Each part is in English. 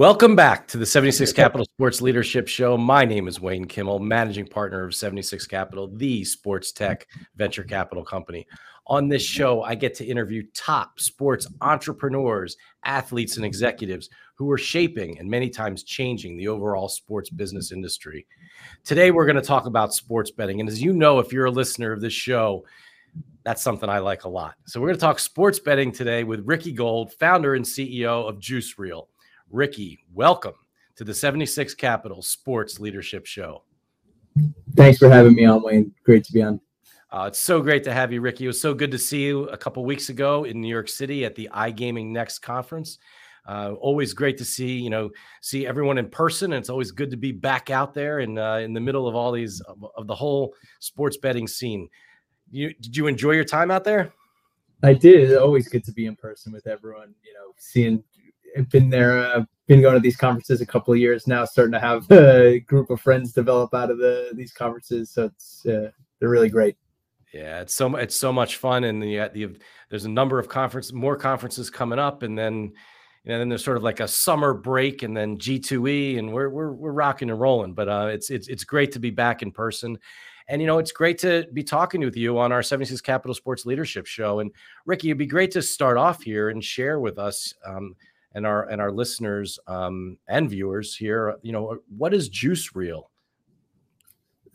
Welcome back to the 76 Capital Sports Leadership Show. My name is Wayne Kimmel, managing partner of 76 Capital, the sports tech venture capital company. On this show, I get to interview top sports entrepreneurs, athletes, and executives who are shaping and many times changing the overall sports business industry. Today, we're going to talk about sports betting. And as you know, if you're a listener of this show, that's something I like a lot. So, we're going to talk sports betting today with Ricky Gold, founder and CEO of Juice Reel. Ricky, welcome to the 76 Capital Sports Leadership Show. Thanks for having me on, Wayne. Great to be on. Uh, it's so great to have you, Ricky. It was so good to see you a couple weeks ago in New York City at the iGaming Next conference. Uh, always great to see you know see everyone in person, and it's always good to be back out there and uh, in the middle of all these of, of the whole sports betting scene. You did you enjoy your time out there? I did. It's always good to be in person with everyone. You know, seeing been there, uh, been going to these conferences a couple of years now, starting to have a group of friends develop out of the these conferences. So it's uh, they're really great. Yeah, it's so it's so much fun, and the, the there's a number of conference, more conferences coming up, and then you know, then there's sort of like a summer break, and then G2E, and we're we're we're rocking and rolling. But uh, it's it's it's great to be back in person. And you know, it's great to be talking with you on our 76 Capital Sports Leadership Show. And Ricky, it'd be great to start off here and share with us um, and our and our listeners um, and viewers here, you know, what is Juice Reel?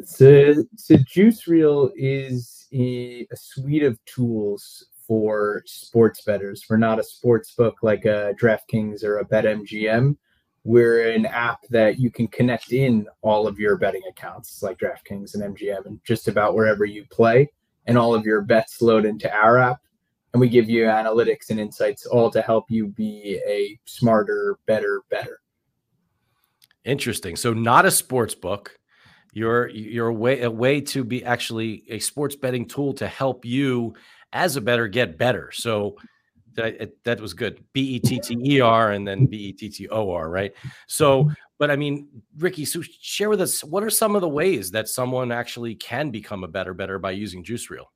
So, so Juice Reel is a, a suite of tools for sports bettors. We're not a sports book like a DraftKings or a BetMGM. We're an app that you can connect in all of your betting accounts, like DraftKings and MGM, and just about wherever you play. And all of your bets load into our app and we give you analytics and insights all to help you be a smarter, better, better. Interesting. So not a sports book. You're you're a way a way to be actually a sports betting tool to help you as a better get better. So that that was good. B E T T E R and then B E T T O R, right? So, but I mean, Ricky, so share with us what are some of the ways that someone actually can become a better better by using Juice Reel?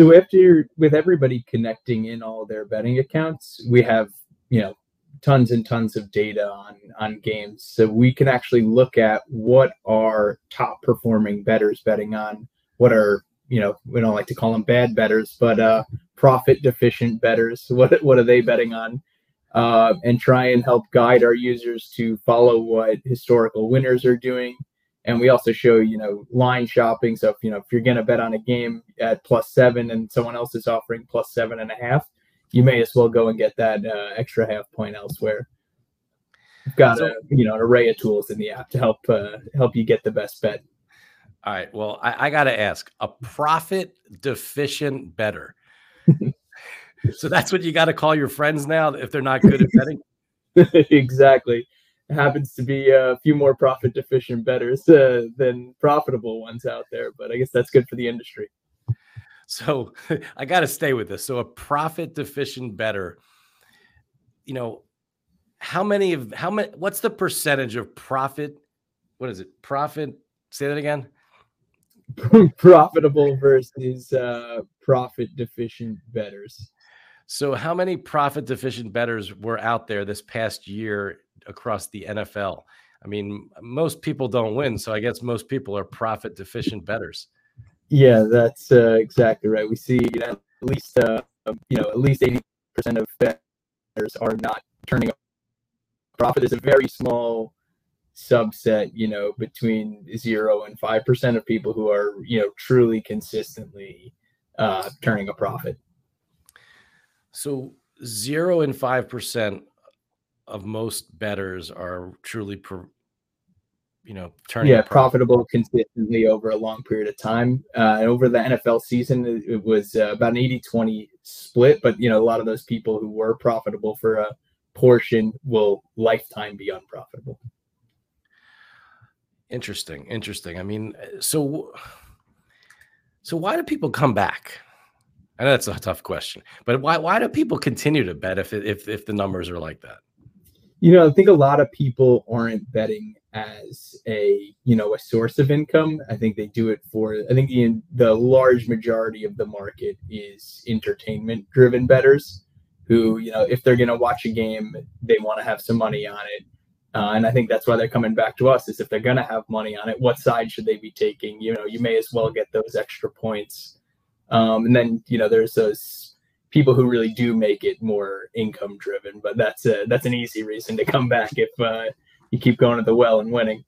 So after with everybody connecting in all their betting accounts, we have you know tons and tons of data on on games, so we can actually look at what are top performing betters betting on, what are you know we don't like to call them bad betters, but uh, profit deficient betters. What what are they betting on? Uh, and try and help guide our users to follow what historical winners are doing and we also show you know line shopping. So if you know if you're going to bet on a game at plus seven and someone else is offering plus seven and a half you may as well go and get that uh, extra half point elsewhere. We've got so, a you know an array of tools in the app to help uh, help you get the best bet. All right. Well i, I gotta ask a profit deficient better. So that's what you got to call your friends now if they're not good at betting? Exactly happens to be a few more profit deficient betters uh, than profitable ones out there. But I guess that's good for the industry. So I got to stay with this. So a profit deficient better, you know, how many of how many? What's the percentage of profit? What is it? Profit? Say that again. Profitable versus uh, profit deficient bettors. So, how many profit deficient bettors were out there this past year across the NFL. I mean, most people don't win, so I guess most people are profit deficient bettors. Yeah, that's uh, exactly right. We see at least uh, you know at least eighty percent of bettors are not turning a profit. Is a very small subset, you know, between zero and five percent of people who are you know truly consistently uh, turning a profit. So zero and five percent of most bettors are truly, pro, you know, turning. Yeah, profitable consistently over a long period of time. Uh, over the NFL season, it, it was uh, about an 80 20 split, but, you know, a lot of those people who were profitable for a portion will lifetime be unprofitable. Interesting. Interesting. I mean, so, so why do people come back? I know that's a tough question, but why why do people continue to bet if if if the numbers are like that? you know, I think a lot of people aren't betting as a you know a source of income. I think they do it for. I think the the large majority of the market is entertainment driven betters, who you know if they're going to watch a game, they want to have some money on it. Uh, and I think that's why they're coming back to us is if they're going to have money on it, what side should they be taking? You know, you may as well get those extra points. Um, and then, you know, there's those people who really do make it more income driven, but that's a, that's an easy reason to come back if uh, you keep going to the well and winning.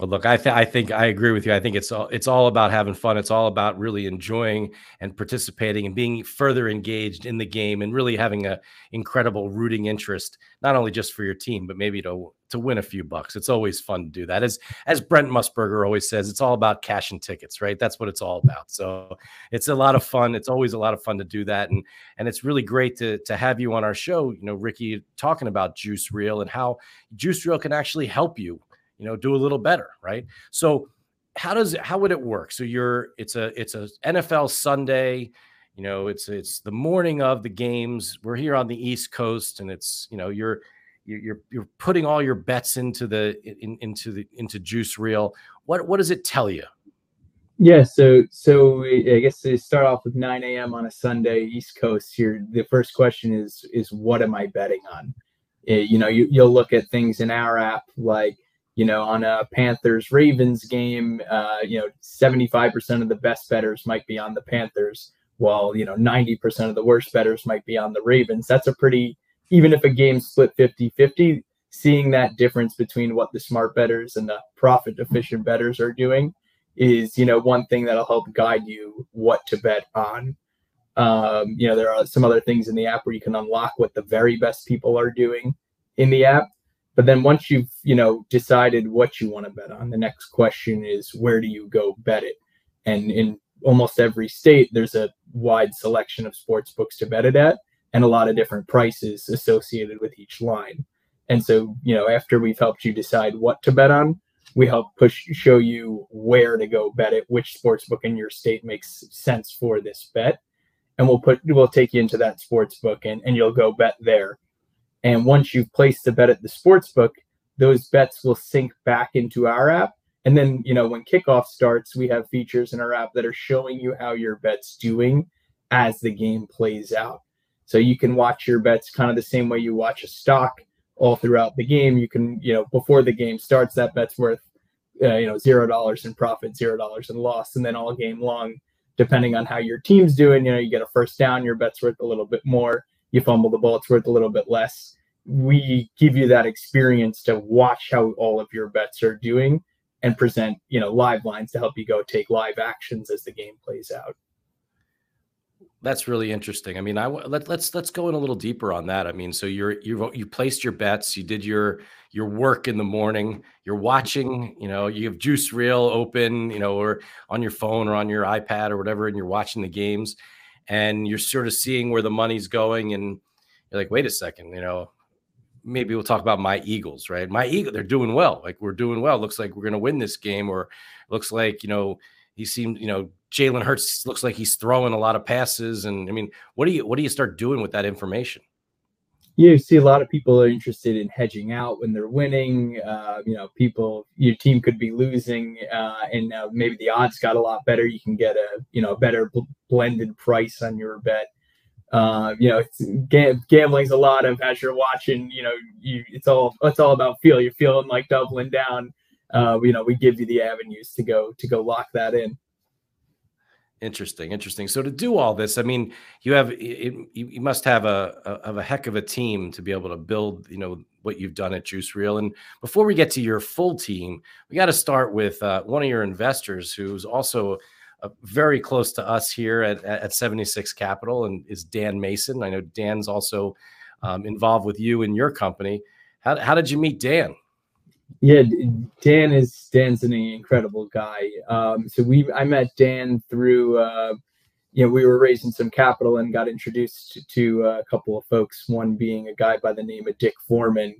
Well, look, I, th- I think I agree with you. I think it's all it's all about having fun. It's all about really enjoying and participating and being further engaged in the game and really having a incredible rooting interest, not only just for your team, but maybe to to win a few bucks. It's always fun to do that. As as Brent Musburger always says, it's all about cash and tickets, right? That's what it's all about. So it's a lot of fun. It's always a lot of fun to do that, and and it's really great to to have you on our show. You know, Ricky talking about Juice Reel and how Juice Reel can actually help you you know do a little better right? So how does how would it work? So you're it's a it's a nfl sunday you know it's it's the morning of the games. We're here on the east coast and it's you know you're you're you're putting all your bets into the in, into the into juice reel. What what does it tell you? Yeah so so i guess to start off with 9 a.m on a sunday east coast here. The first question is is what am i betting on? Eh, you know you, you'll look at things in our app like you know, on a Panthers Ravens game, uh, you know, 75% of the best betters might be on the Panthers, while, you know, 90% of the worst betters might be on the Ravens. That's a pretty, even if a game split 50 50, seeing that difference between what the smart betters and the profit efficient betters are doing is, you know, one thing that'll help guide you what to bet on. Um, you know, there are some other things in the app where you can unlock what the very best people are doing in the app but then once you've, you know, decided what you want to bet on, the next question is where do you go bet it? And in almost every state, there's a wide selection of sports books to bet it at and a lot of different prices associated with each line. And so, you know, after we've helped you decide what to bet on, we help push show you where to go bet it, which sports book in your state makes sense for this bet. And we'll put we'll take you into that sports book and, and you'll go bet there. And once you've placed a bet at the sports book, those bets will sync back into our app. And then, you know, when kickoff starts, we have features in our app that are showing you how your bet's doing as the game plays out. So you can watch your bets kind of the same way you watch a stock all throughout the game. You can, you know, before the game starts, that bet's worth, uh, you know, zero dollars in profit, zero dollars in loss, and then all game long, depending on how your team's doing, you know, you get a first down, your bet's worth a little bit more you fumble the ball, it's worth a little bit less. We give you that experience to watch how all of your bets are doing and present, you know, live lines to help you go take live actions as the game plays out. That's really interesting. I mean, I let, let's let's go in a little deeper on that. I mean, so you're you you placed your bets, you did your your work in the morning, you're watching, you know, you have Juice Reel open, you know, or on your phone or on your iPad or whatever, and you're watching the games and you're sort of seeing where the money's going and you're like wait a second you know maybe we'll talk about my eagles right? My eagle they're doing well like we're doing well. Looks like we're going to win this game or looks like you know he seemed you know jalen hurts looks like he's throwing a lot of passes and i mean what do you what do you start doing with that information you see a lot of people are interested in hedging out when they're winning. Uh, you know, people your team could be losing, uh, and uh, maybe the odds got a lot better. You can get a you know better bl- blended price on your bet. Uh, you know, gam- gambling's a lot of as you're watching. You know, you, it's all it's all about feel. You're feeling like doubling down. Uh, you know, we give you the avenues to go to go lock that in. Interesting, interesting. So to do all this, I mean, you have it, you must have a, a of a heck of a team to be able to build, you know, what you've done at Juice Reel. And before we get to your full team, we got to start with uh, one of your investors, who's also uh, very close to us here at, at 76 Capital, and is Dan Mason. I know Dan's also um, involved with you and your company. How, how did you meet Dan? Yeah, Dan is Dan's an incredible guy. Um, so we I met Dan through uh, you know we were raising some capital and got introduced to a couple of folks. One being a guy by the name of Dick Foreman.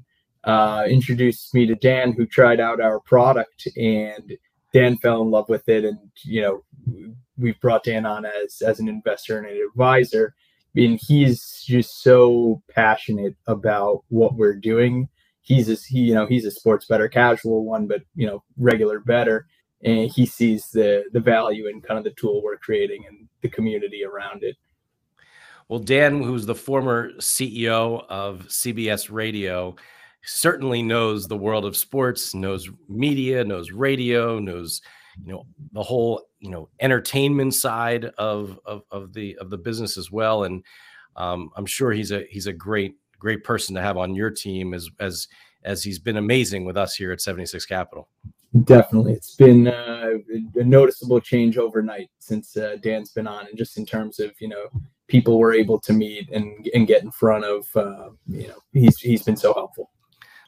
Uh, introduced me to Dan, who tried out our product, and Dan fell in love with it. And you know we brought Dan on as as an investor and an advisor, and he's just so passionate about what we're doing he's a, he, you know he's a sports better casual one but you know regular better and he sees the the value in kind of the tool we're creating and the community around it Well, Dan, who's the former CEO of CBS Radio, certainly knows the world of sports, knows media, knows radio, knows you know the whole you know entertainment side of of, of the of the business as well. And um, I'm sure he's a he's a great great person to have on your team as as as he's been amazing with us here at 76 Capital. Definitely, it's been uh, a noticeable change overnight since uh, Dan's been on, and just in terms of you know people we're able to meet and and get in front of. Uh, you know, he's he's been so helpful.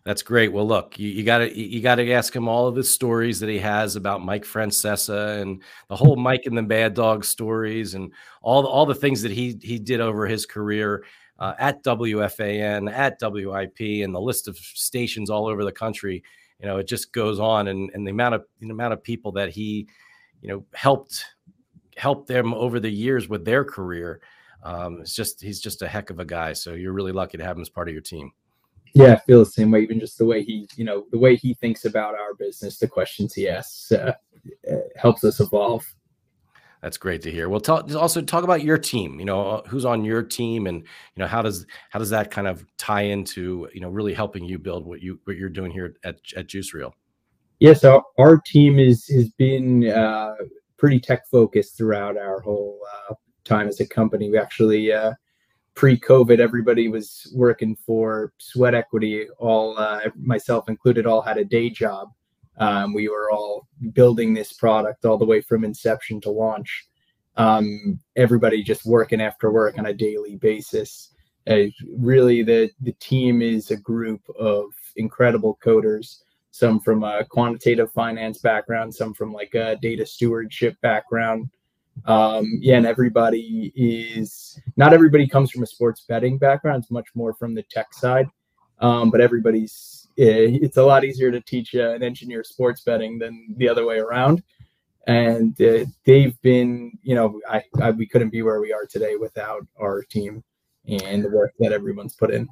That's great. Well, look, you, got to you got to ask him all of the stories that he has about Mike Francesa and the whole Mike and the Mad Dog stories and all the, all the things that he he did over his career uh, at WFAN, at WIP, and the list of stations all over the country. You know, it just goes on, and and the amount of the amount of people that he, you know, helped helped them over the years with their career. Um, it's just he's just a heck of a guy. So you're really lucky to have him as part of your team. Yeah, I feel the same way. Even just the way he, you know, the way he thinks about our business, the questions he asks, uh, uh, helps us evolve. That's great to hear. Well, talk, also talk about your team. You know, uh, who's on your team, and you know how does how does that kind of tie into you know really helping you build what you what you're doing here at at Juice Reel? Yeah, so our team is has been uh, pretty tech focused throughout our whole uh, time as a company. We actually uh, pre-COVID, everybody was working for sweat equity. All uh, myself included, all had a day job. Um, we were all building this product all the way from inception to launch. Um, everybody just working after work on a daily basis. Uh, really, the the team is a group of incredible coders. Some from a quantitative finance background, some from like a data stewardship background um, yeah, and everybody is not everybody comes from a sports betting background. It's much more from the tech side. Um, but everybody's it's a lot easier to teach uh, an engineer sports betting than the other way around. And uh, they've been, you know, I, I we couldn't be where we are today without our team and the work that everyone's put in.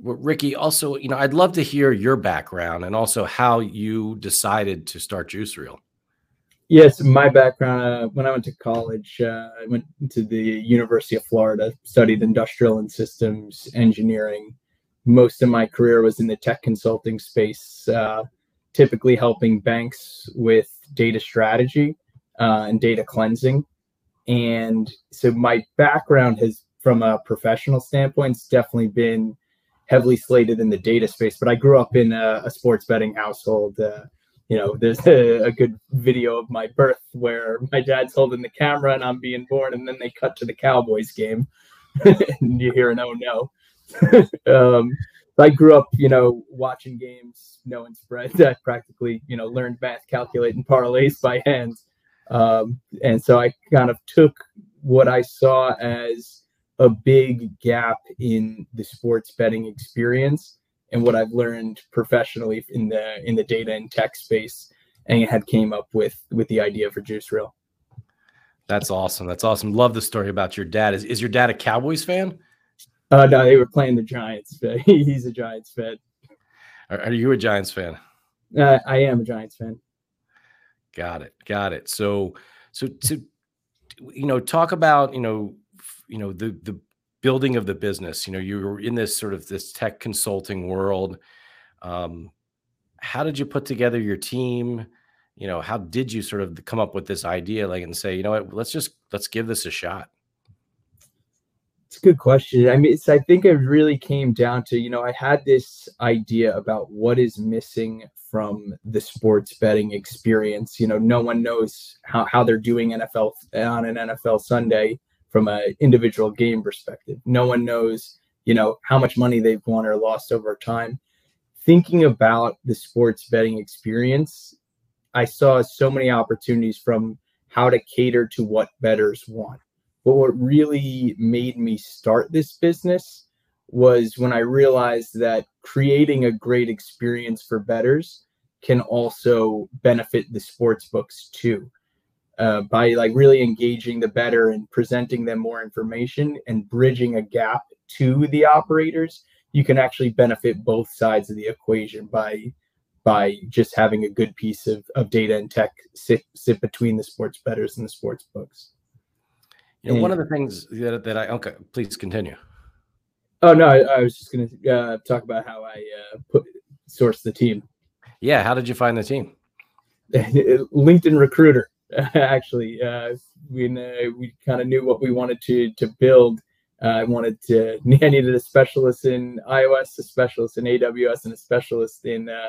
Ricky, also, you know, I'd love to hear your background and also how you decided to start Juice Reel. Yes, my background uh, when I went to college, uh, I went to the University of Florida, studied industrial and systems engineering. Most of my career was in the tech consulting space, uh, typically helping banks with data strategy uh, and data cleansing. And so my background has, from a professional standpoint, it's definitely been heavily slated in the data space. But I grew up in a, a sports betting household uh, you know, there's a, a, good video of my birth where my dad's holding the camera and I'm being born, and then they cut to the Cowboys game, and you hear an oh no. um, I grew up, you know, watching games, knowing spreads. I practically, you know, learned math, calculating parlays by hand, um, and so I kind of took what I saw as a big gap in the sports betting experience and what I've learned professionally in the in the data and tech space, and had came up with with the idea for Juice Reel. That's awesome. That's awesome. Love the story about your dad. Is is your dad a Cowboys fan? Uh, no, they were playing the Giants. He's a Giants fan. Are, you a Giants fan? Uh, I am a Giants fan. Got it. Got it. So, so to you know, talk about you know, you know the the building of the business you know you were in this sort of this tech consulting world um, how did you put together your team you know how did you sort of come up with this idea like and say you know what let's just let's give this a shot it's a good question i mean i think it really came down to you know i had this idea about what is missing from the sports betting experience you know no one knows how, how they're doing nfl on an nfl sunday from an individual game perspective. No one knows, you know, how much money they've won or lost over time. Thinking about the sports betting experience, I saw so many opportunities from how to cater to what bettors want. But what really made me start this business was when I realized that creating a great experience for bettors can also benefit the sports books too uh, by like really engaging the bettor and presenting them more information and bridging a gap to the operators you can actually benefit both sides of the equation by by just having a good piece of, of data and tech sit, sit between the sports bettors and the sports books You know, and, one of the things that, that I okay, please continue. Oh no, I, I was just going to uh, talk about how I uh, put source the team. Yeah, how did you find the team? LinkedIn Recruiter. Actually, uh, we uh, we kind of knew what we wanted to to build. Uh, I wanted to. I needed a specialist in iOS, a specialist in AWS, and a specialist in uh,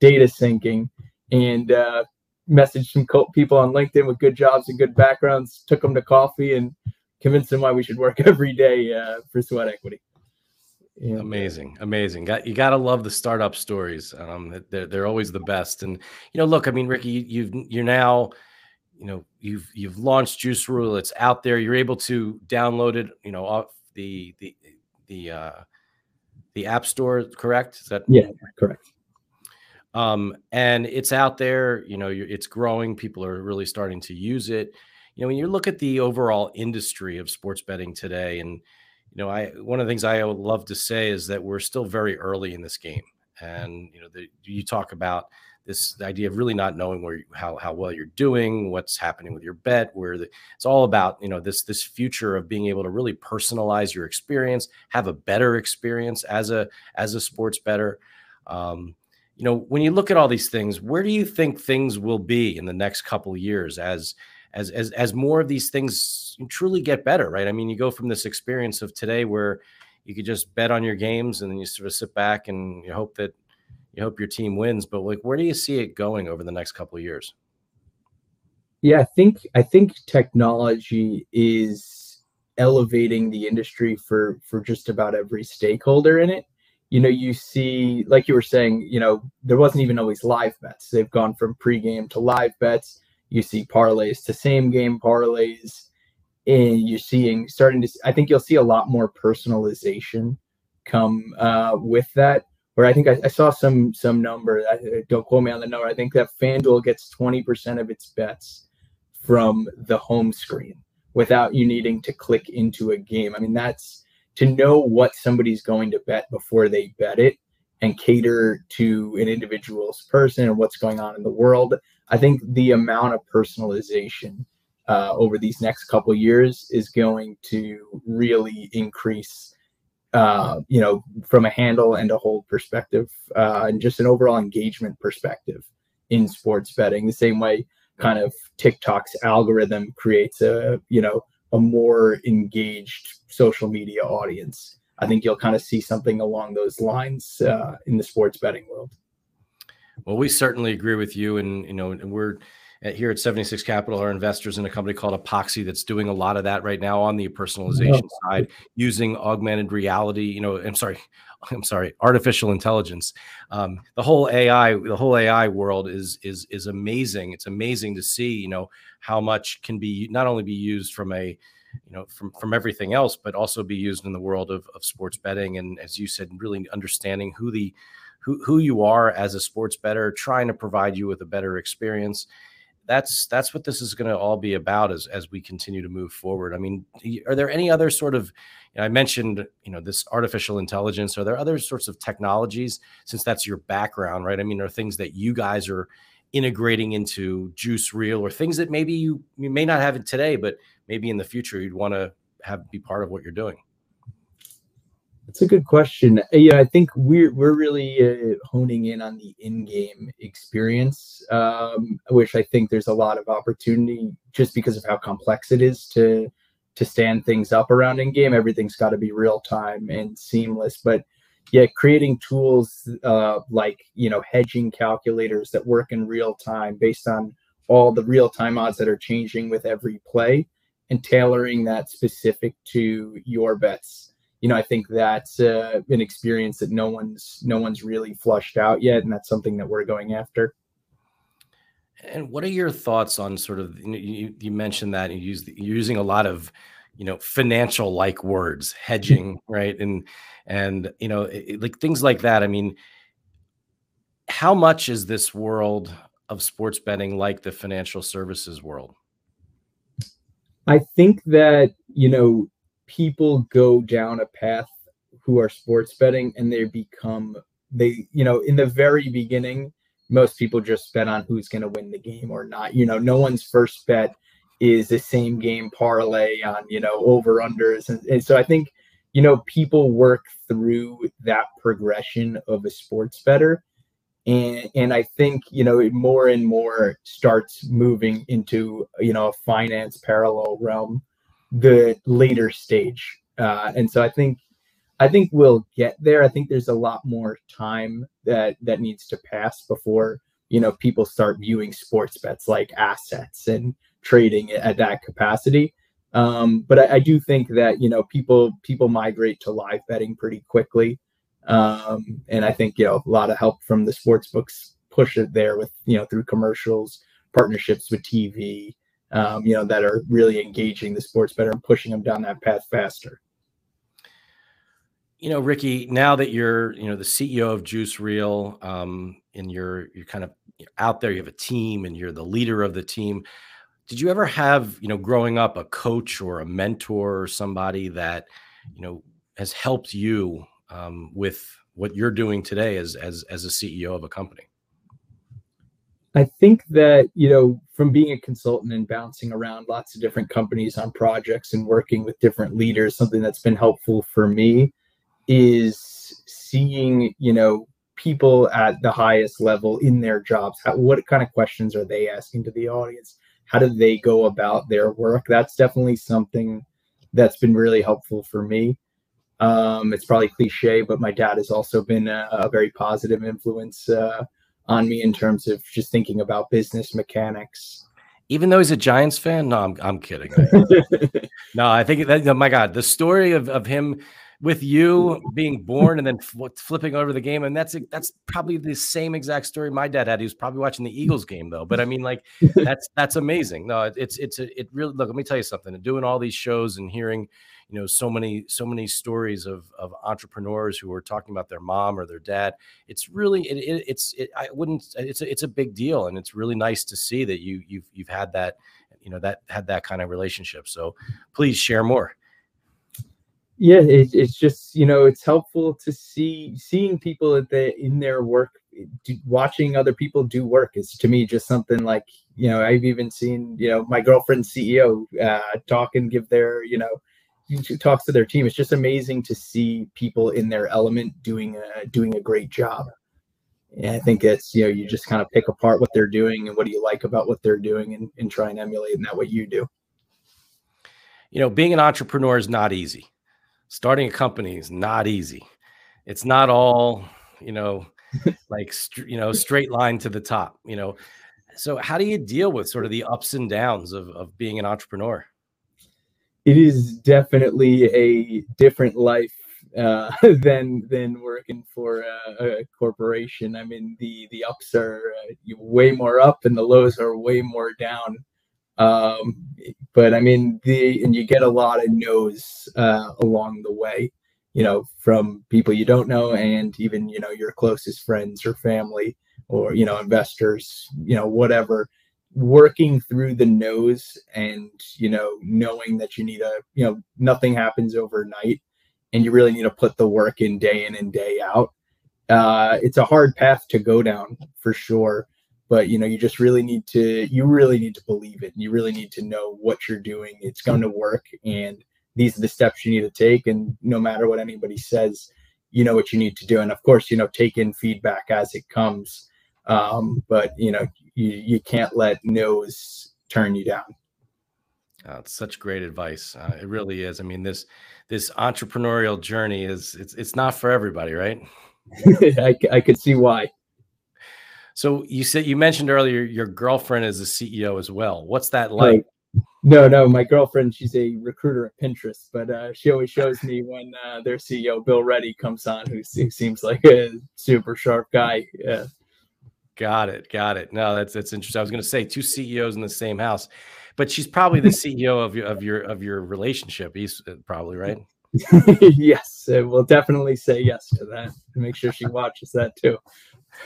data syncing. And uh, messaged some people on LinkedIn with good jobs and good backgrounds. Took them to coffee and convinced them why we should work every day uh, for Sweat Equity. Yeah. Amazing, amazing. Got you got to love the startup stories. Um, they're they're always the best. And you know, look, I mean, Ricky, you've you're now, you know, you've you've launched Juice Reel. It's out there. You're able to download it. You know, off the the the uh, the App Store. Correct? Is that yeah, correct. Um, and it's out there. You know, it's growing. People are really starting to use it. You know, when you look at the overall industry of sports betting today, and you know, I one of the things I love to say is that we're still very early in this game, and you know, the, you talk about this the idea of really not knowing where you, how how well you're doing, what's happening with your bet, where the, it's all about you know this this future of being able to really personalize your experience, have a better experience as a as a sports better. Um, you know, when you look at all these things, where do you think things will be in the next couple years as as as as more of these things truly get better, right? I mean, you go from this experience of today where you could just bet on your games and then you sort of sit back and you hope that you hope your team wins, but like where do you see it going over the next couple of years? Yeah, I think I think technology is elevating the industry for for just about every stakeholder in it. You know, you see, like you were saying, you know, there wasn't even always live bets. They've gone from pregame to live bets. You see parlays to same game parlays and you're seeing starting to i think you'll see a lot more personalization come uh, with that. Where i think I, I, saw some some number I, don't quote me on the number i think that fanduel gets 20% of its bets from the home screen without you needing to click into a game. I mean that's to know what somebody's going to bet before they bet it and cater to an individual's person and what's going on in the world I think the amount of personalization uh, over these next couple years is going to really increase. Uh, you know, from a handle and a hold perspective, uh, and just an overall engagement perspective in sports betting. The same way, kind of TikTok's algorithm creates a you know a more engaged social media audience. I think you'll kind of see something along those lines uh, in the sports betting world. Well, we certainly agree with you, and you know, and we're at, here at 76 Capital are investors in a company called Epoxy that's doing a lot of that right now on the personalization oh. side, using augmented reality. You know, I'm sorry, I'm sorry, artificial intelligence. Um, the whole AI, the whole AI world is is is amazing. It's amazing to see, you know, how much can be not only be used from a you know from from everything else but also be used in the world of, of sports betting and as you said really understanding who the who, who you are as a sports better, trying to provide you with a better experience. That's that's what this is going to all be about as as we continue to move forward. I mean, are there any other sort of you know, I mentioned, you know, this artificial intelligence. Are there other sorts of technologies since that's your background, right? I mean, are things that you guys are integrating into Juice Reel or things that maybe you, you may not have it today, but maybe in the future you'd want to have be part of what you're doing? That's a good question. Uh, yeah, I think we're we're really uh, honing in on the in-game experience, um, which I think there's a lot of opportunity just because of how complex it is to to stand things up around in-game. Everything's got to be real time and seamless. But yeah, creating tools uh, like you know hedging calculators that work in real time based on all the real time odds that are changing with every play, and tailoring that specific to your bets you know, I think that's uh, an experience that no one's no one's really flushed out yet, and that's something that we're going after. And what are your thoughts on sort of you, you mentioned that you use you're using a lot of you know financial like words hedging right? And and you know it, like things like that. I mean how much is this world of sports betting like the financial services world? I think that you know people go down a path who are sports betting and they become they you know in the very beginning most people just bet on who's going to win the game or not. You know no one's first bet is the same game parlay on you know over unders and, and so i think you know people work through that progression of a sports better. And and i think you know it more and more starts moving into you know a finance parallel realm the later stage. Uh, and so i think i think we'll get there. I think there's a lot more time that that needs to pass before you know people start viewing sports bets like assets and trading at that capacity. Um, but I, I do think that you know people people migrate to live betting pretty quickly. Um, and I think you know a lot of help from the sports books push it there with you know through commercials, partnerships with TV, um, you know that are really engaging the sports better and pushing them down that path faster. You know, Ricky, now that you're you know the CEO of Juice Reel, um, and you're you're kind of out there, you have a team, and you're the leader of the team. Did you ever have you know growing up a coach or a mentor or somebody that you know has helped you um, with what you're doing today as as as a CEO of a company? I think that you know from being a consultant and bouncing around lots of different companies on projects and working with different leaders, something that's been helpful for me is seeing you know people at the highest level in their jobs. How, what kind of questions are they asking to the audience? How do they go about their work? That's definitely something that's been really helpful for me. Um, it's probably cliche, but my dad has also been a, a very positive influence uh, on me in terms of just thinking about business mechanics. Even though he's a Giants fan, no, I'm I'm kidding. no, I think that oh my God, the story of of him with you being born and then fl- flipping over the game, and that's that's probably the same exact story my dad had. He was probably watching the Eagles game though, but I mean, like that's that's amazing. No, it's it's a, it really look. Let me tell you something. Doing all these shows and hearing you know so many so many stories of of entrepreneurs who are talking about their mom or their dad. It's really it, it, it's it, i wouldn't it's a, it's a big deal and it's really nice to see that you you've you've had that you know that had that kind of relationship. So please share more. Yeah it, it's just you know it's helpful to see seeing people at the in their work do, watching other people do work is to me just something like you know i've even seen you know my girlfriend's ceo uh, talk and give their you know talks to their team. It's just amazing to see people in their element doing a, doing a great job. And I think it's you know you just kind of pick apart what they're doing and what do you like about what they're doing and, and try and emulate and that what you do. You know, being an entrepreneur is not easy. Starting a company is not easy. It's not all you know, like you know, straight line to the top. You know, so how do you deal with sort of the ups and downs of of being an entrepreneur? It is definitely a different life uh, than than working for a, a, corporation. I mean, the the ups are uh, way more up, and the lows are way more down. Um, but I mean, the and you get a lot of no's uh, along the way. You know, from people you don't know, and even you know your closest friends or family, or you know investors. You know, whatever working through the nose and you know knowing that you need a you know nothing happens overnight and you really need to put the work in day in and day out uh it's a hard path to go down for sure. But you know you just really need to you really need to believe it. And you really need to know what you're doing. It's going to work and these are the steps you need to take. And no matter what anybody says you know what you need to do. And of course you know take in feedback as it comes. Um, but you know you, you can't let no's turn you down. Oh, it's such great advice. Uh, it really is. I mean, this this entrepreneurial journey is it's it's not for everybody, right? I, I could see why. So you said you mentioned earlier your girlfriend is a CEO as well. What's that like? No, no, my girlfriend, she's a recruiter at Pinterest, but uh, she always shows me when uh, their CEO Bill Ready comes on, who seems like a super sharp guy. Got it. Got it. No, that's that's interesting. I was going to say two CEOs in the same house, but she's probably the CEO of your of your of your relationship. He's uh, probably right. yes, we'll definitely say yes to that. And make sure she watches that too.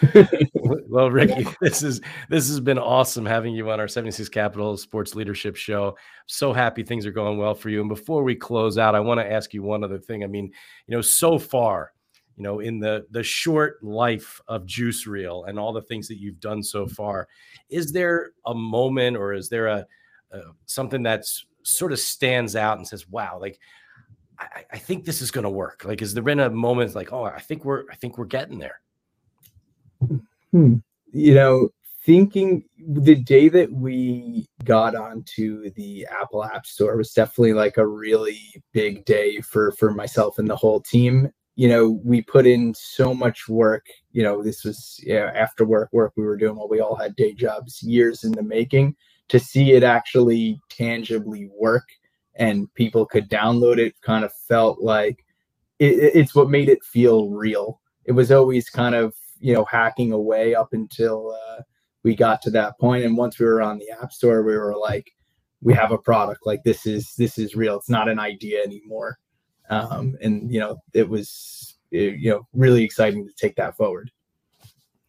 well, Ricky, this is this has been awesome having you on our 76 Capital Sports Leadership Show. I'm so happy things are going well for you. And before we close out, I want to ask you one other thing. I mean, you know, so far you know in the the short life of juice reel and all the things that you've done so far is there a moment or is there a uh, something that's sort of stands out and says, "Wow!" Like I, I think this is going to work. Like, has there been a moment like, "Oh, I think we're, I think we're getting there." Hmm. You know, thinking the day that we got onto the Apple App Store was definitely like a really big day for for myself and the whole team. You know, we put in so much work. You know, this was yeah, after work work we were doing while we all had day jobs, years in the making. To see it actually tangibly work and people could download it, kind of felt like it, it's what made it feel real. It was always kind of you know hacking away up until uh, we got to that point and once we were on the app store we were like we have a product like this is this is real it's not an idea anymore um, and you know it was you know really exciting to take that forward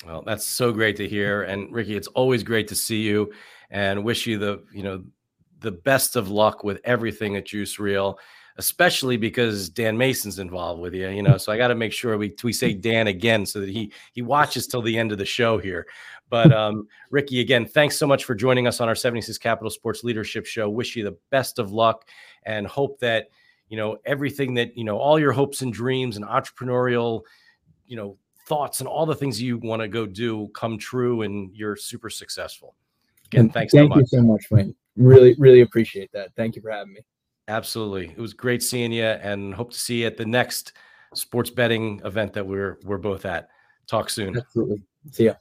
well that's so great to hear and ricky it's always great to see you and wish you the you know the best of luck with everything at juice reel especially because Dan Mason's involved with you, you know. So I got to make sure we we say Dan again so that he he watches till the end of the show here. But um, Ricky, again, thanks so much for joining us on our 76 Capital Sports Leadership Show. Wish you the best of luck and hope that you know everything that you know all your hopes and dreams and entrepreneurial you know thoughts and all the things you want to go do come true and you're super successful. Again, thanks Thank so you so much, Wayne. Really, really appreciate that. Thank you for having me. Absolutely. It was great seeing you and hope to see you at the next sports betting event that we're we're both at. Talk soon. Absolutely. See ya.